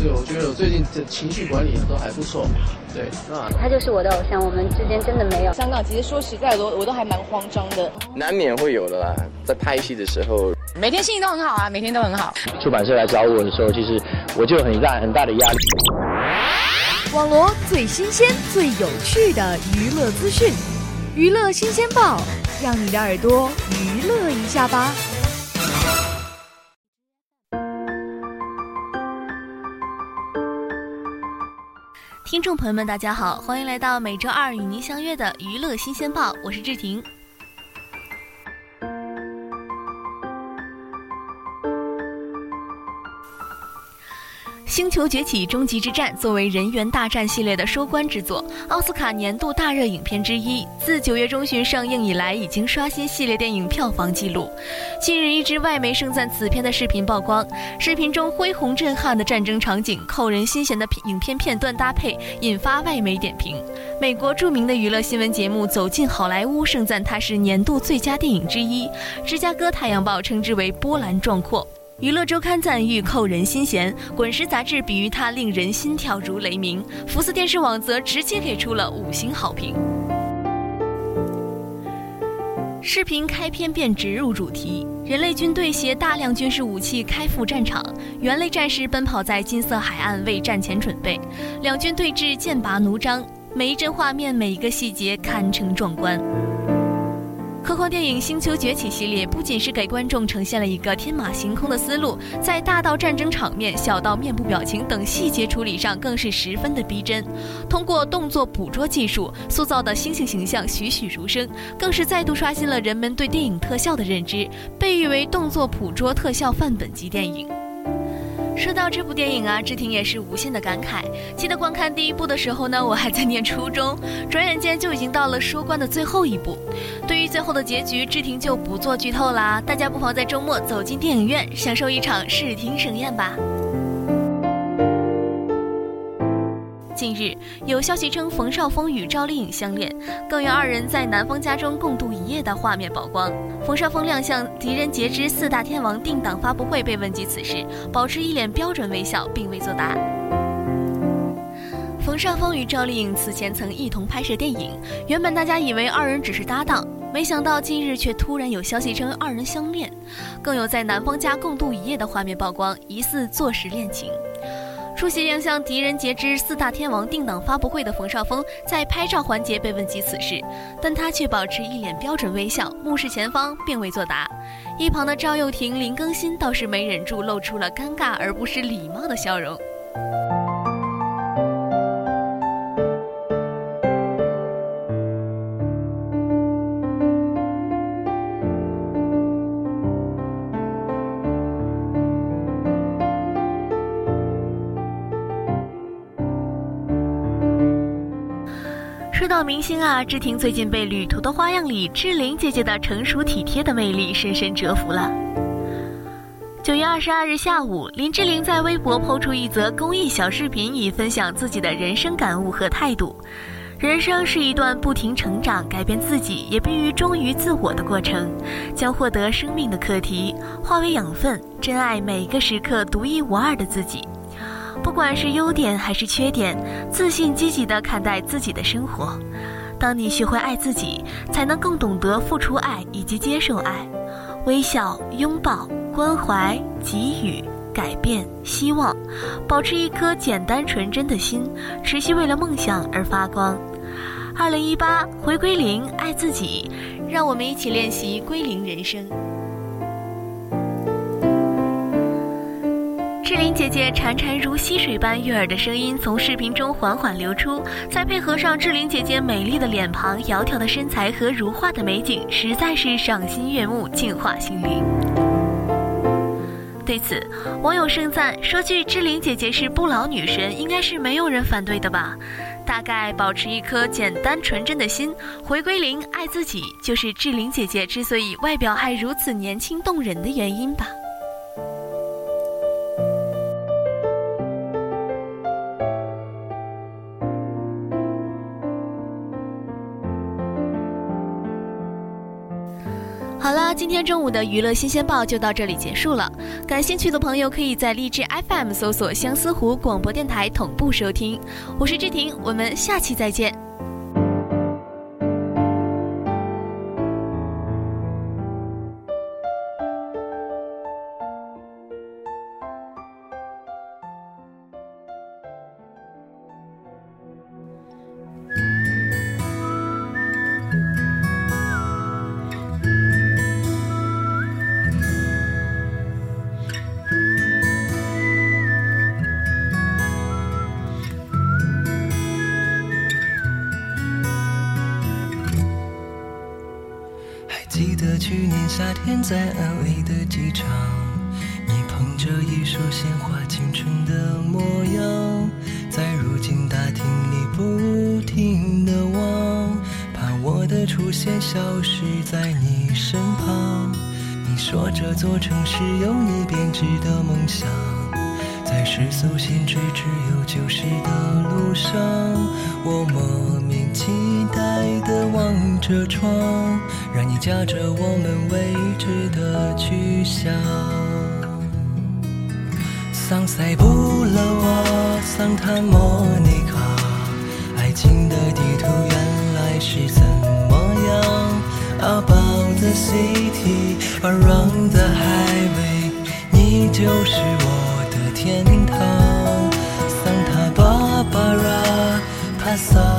对，我觉得我最近的情绪管理都还不错。对，那他就是我的偶像，我们之间真的没有。香港其实说实在的，我都还蛮慌张的。难免会有的啦，在拍戏的时候，每天心情都很好啊，每天都很好。出版社来找我的时候，其实我就很大很大的压力。网罗最新鲜、最有趣的娱乐资讯，娱乐新鲜报，让你的耳朵娱乐一下吧。听众朋友们，大家好，欢迎来到每周二与您相约的娱乐新鲜报，我是志婷。《星球崛起：终极之战》作为人猿大战系列的收官之作，奥斯卡年度大热影片之一，自九月中旬上映以来，已经刷新系列电影票房纪录。近日，一支外媒盛赞此片的视频曝光，视频中恢宏震撼的战争场景、扣人心弦的影片片段搭配，引发外媒点评。美国著名的娱乐新闻节目《走进好莱坞》盛赞它是年度最佳电影之一，芝加哥太阳报称之为波澜壮阔。娱乐周刊赞誉扣人心弦，滚石杂志比喻它令人心跳如雷鸣，福斯电视网则直接给出了五星好评。视频开篇便直入主题，人类军队携大量军事武器开赴战场，猿类战士奔跑在金色海岸为战前准备，两军对峙剑拔弩张，每一帧画面每一个细节堪称壮观。科幻电影《星球崛起》系列不仅是给观众呈现了一个天马行空的思路，在大到战争场面、小到面部表情等细节处理上，更是十分的逼真。通过动作捕捉技术塑造的猩猩形象栩栩如生，更是再度刷新了人们对电影特效的认知，被誉为动作捕捉特效范本级电影。说到这部电影啊，志婷也是无限的感慨。记得观看第一部的时候呢，我还在念初中，转眼间就已经到了收官的最后一部。对于最后的结局，志婷就不做剧透啦，大家不妨在周末走进电影院，享受一场视听盛宴吧。近日有消息称冯绍峰与赵丽颖相恋，更有二人在男方家中共度一夜的画面曝光。冯绍峰亮相《狄仁杰之四大天王》定档发布会，被问及此事，保持一脸标准微笑，并未作答。冯绍峰与赵丽颖此前曾一同拍摄电影，原本大家以为二人只是搭档，没想到近日却突然有消息称二人相恋，更有在男方家共度一夜的画面曝光，疑似坐实恋情。出席亮相《狄仁杰之四大天王》定档发布会的冯绍峰，在拍照环节被问及此事，但他却保持一脸标准微笑，目视前方，并未作答。一旁的赵又廷、林更新倒是没忍住，露出了尴尬而不失礼貌的笑容。说到明星啊，志婷最近被《旅途的花样》里志玲姐姐的成熟体贴的魅力深深折服了。九月二十二日下午，林志玲在微博抛出一则公益小视频，以分享自己的人生感悟和态度。人生是一段不停成长、改变自己，也必于忠于自我的过程。将获得生命的课题化为养分，珍爱每一个时刻独一无二的自己。不管是优点还是缺点，自信积极地看待自己的生活。当你学会爱自己，才能更懂得付出爱以及接受爱。微笑、拥抱、关怀、给予、改变、希望，保持一颗简单纯真的心，持续为了梦想而发光。二零一八，回归零，爱自己，让我们一起练习归零人生。志玲姐姐潺潺如溪水般悦耳的声音从视频中缓缓流出，再配合上志玲姐姐美丽的脸庞、窈窕的身材和如画的美景，实在是赏心悦目、净化心灵。对此，网友盛赞说：“句志玲姐姐是不老女神，应该是没有人反对的吧？大概保持一颗简单纯真的心，回归零，爱自己，就是志玲姐姐之所以外表还如此年轻动人的原因吧。”好好了，今天中午的娱乐新鲜报就到这里结束了。感兴趣的朋友可以在荔枝 FM 搜索相思湖广播电台同步收听。我是志婷，我们下期再见。去年夏天在安徽的机场，你捧着一束鲜花，青春的模样，在如今大厅里不停的望，怕我的出现消失在你身旁。你说这座城市有你编织的梦想。在世俗限制只有旧时的路上，我莫名期待地望着窗，让你驾着我们未知的去向。桑塞布勒瓦，桑塔莫尼卡，爱情的地图原来是怎么样？About the city, around the highway，你就是我。天堂，桑塔芭芭拉，帕萨。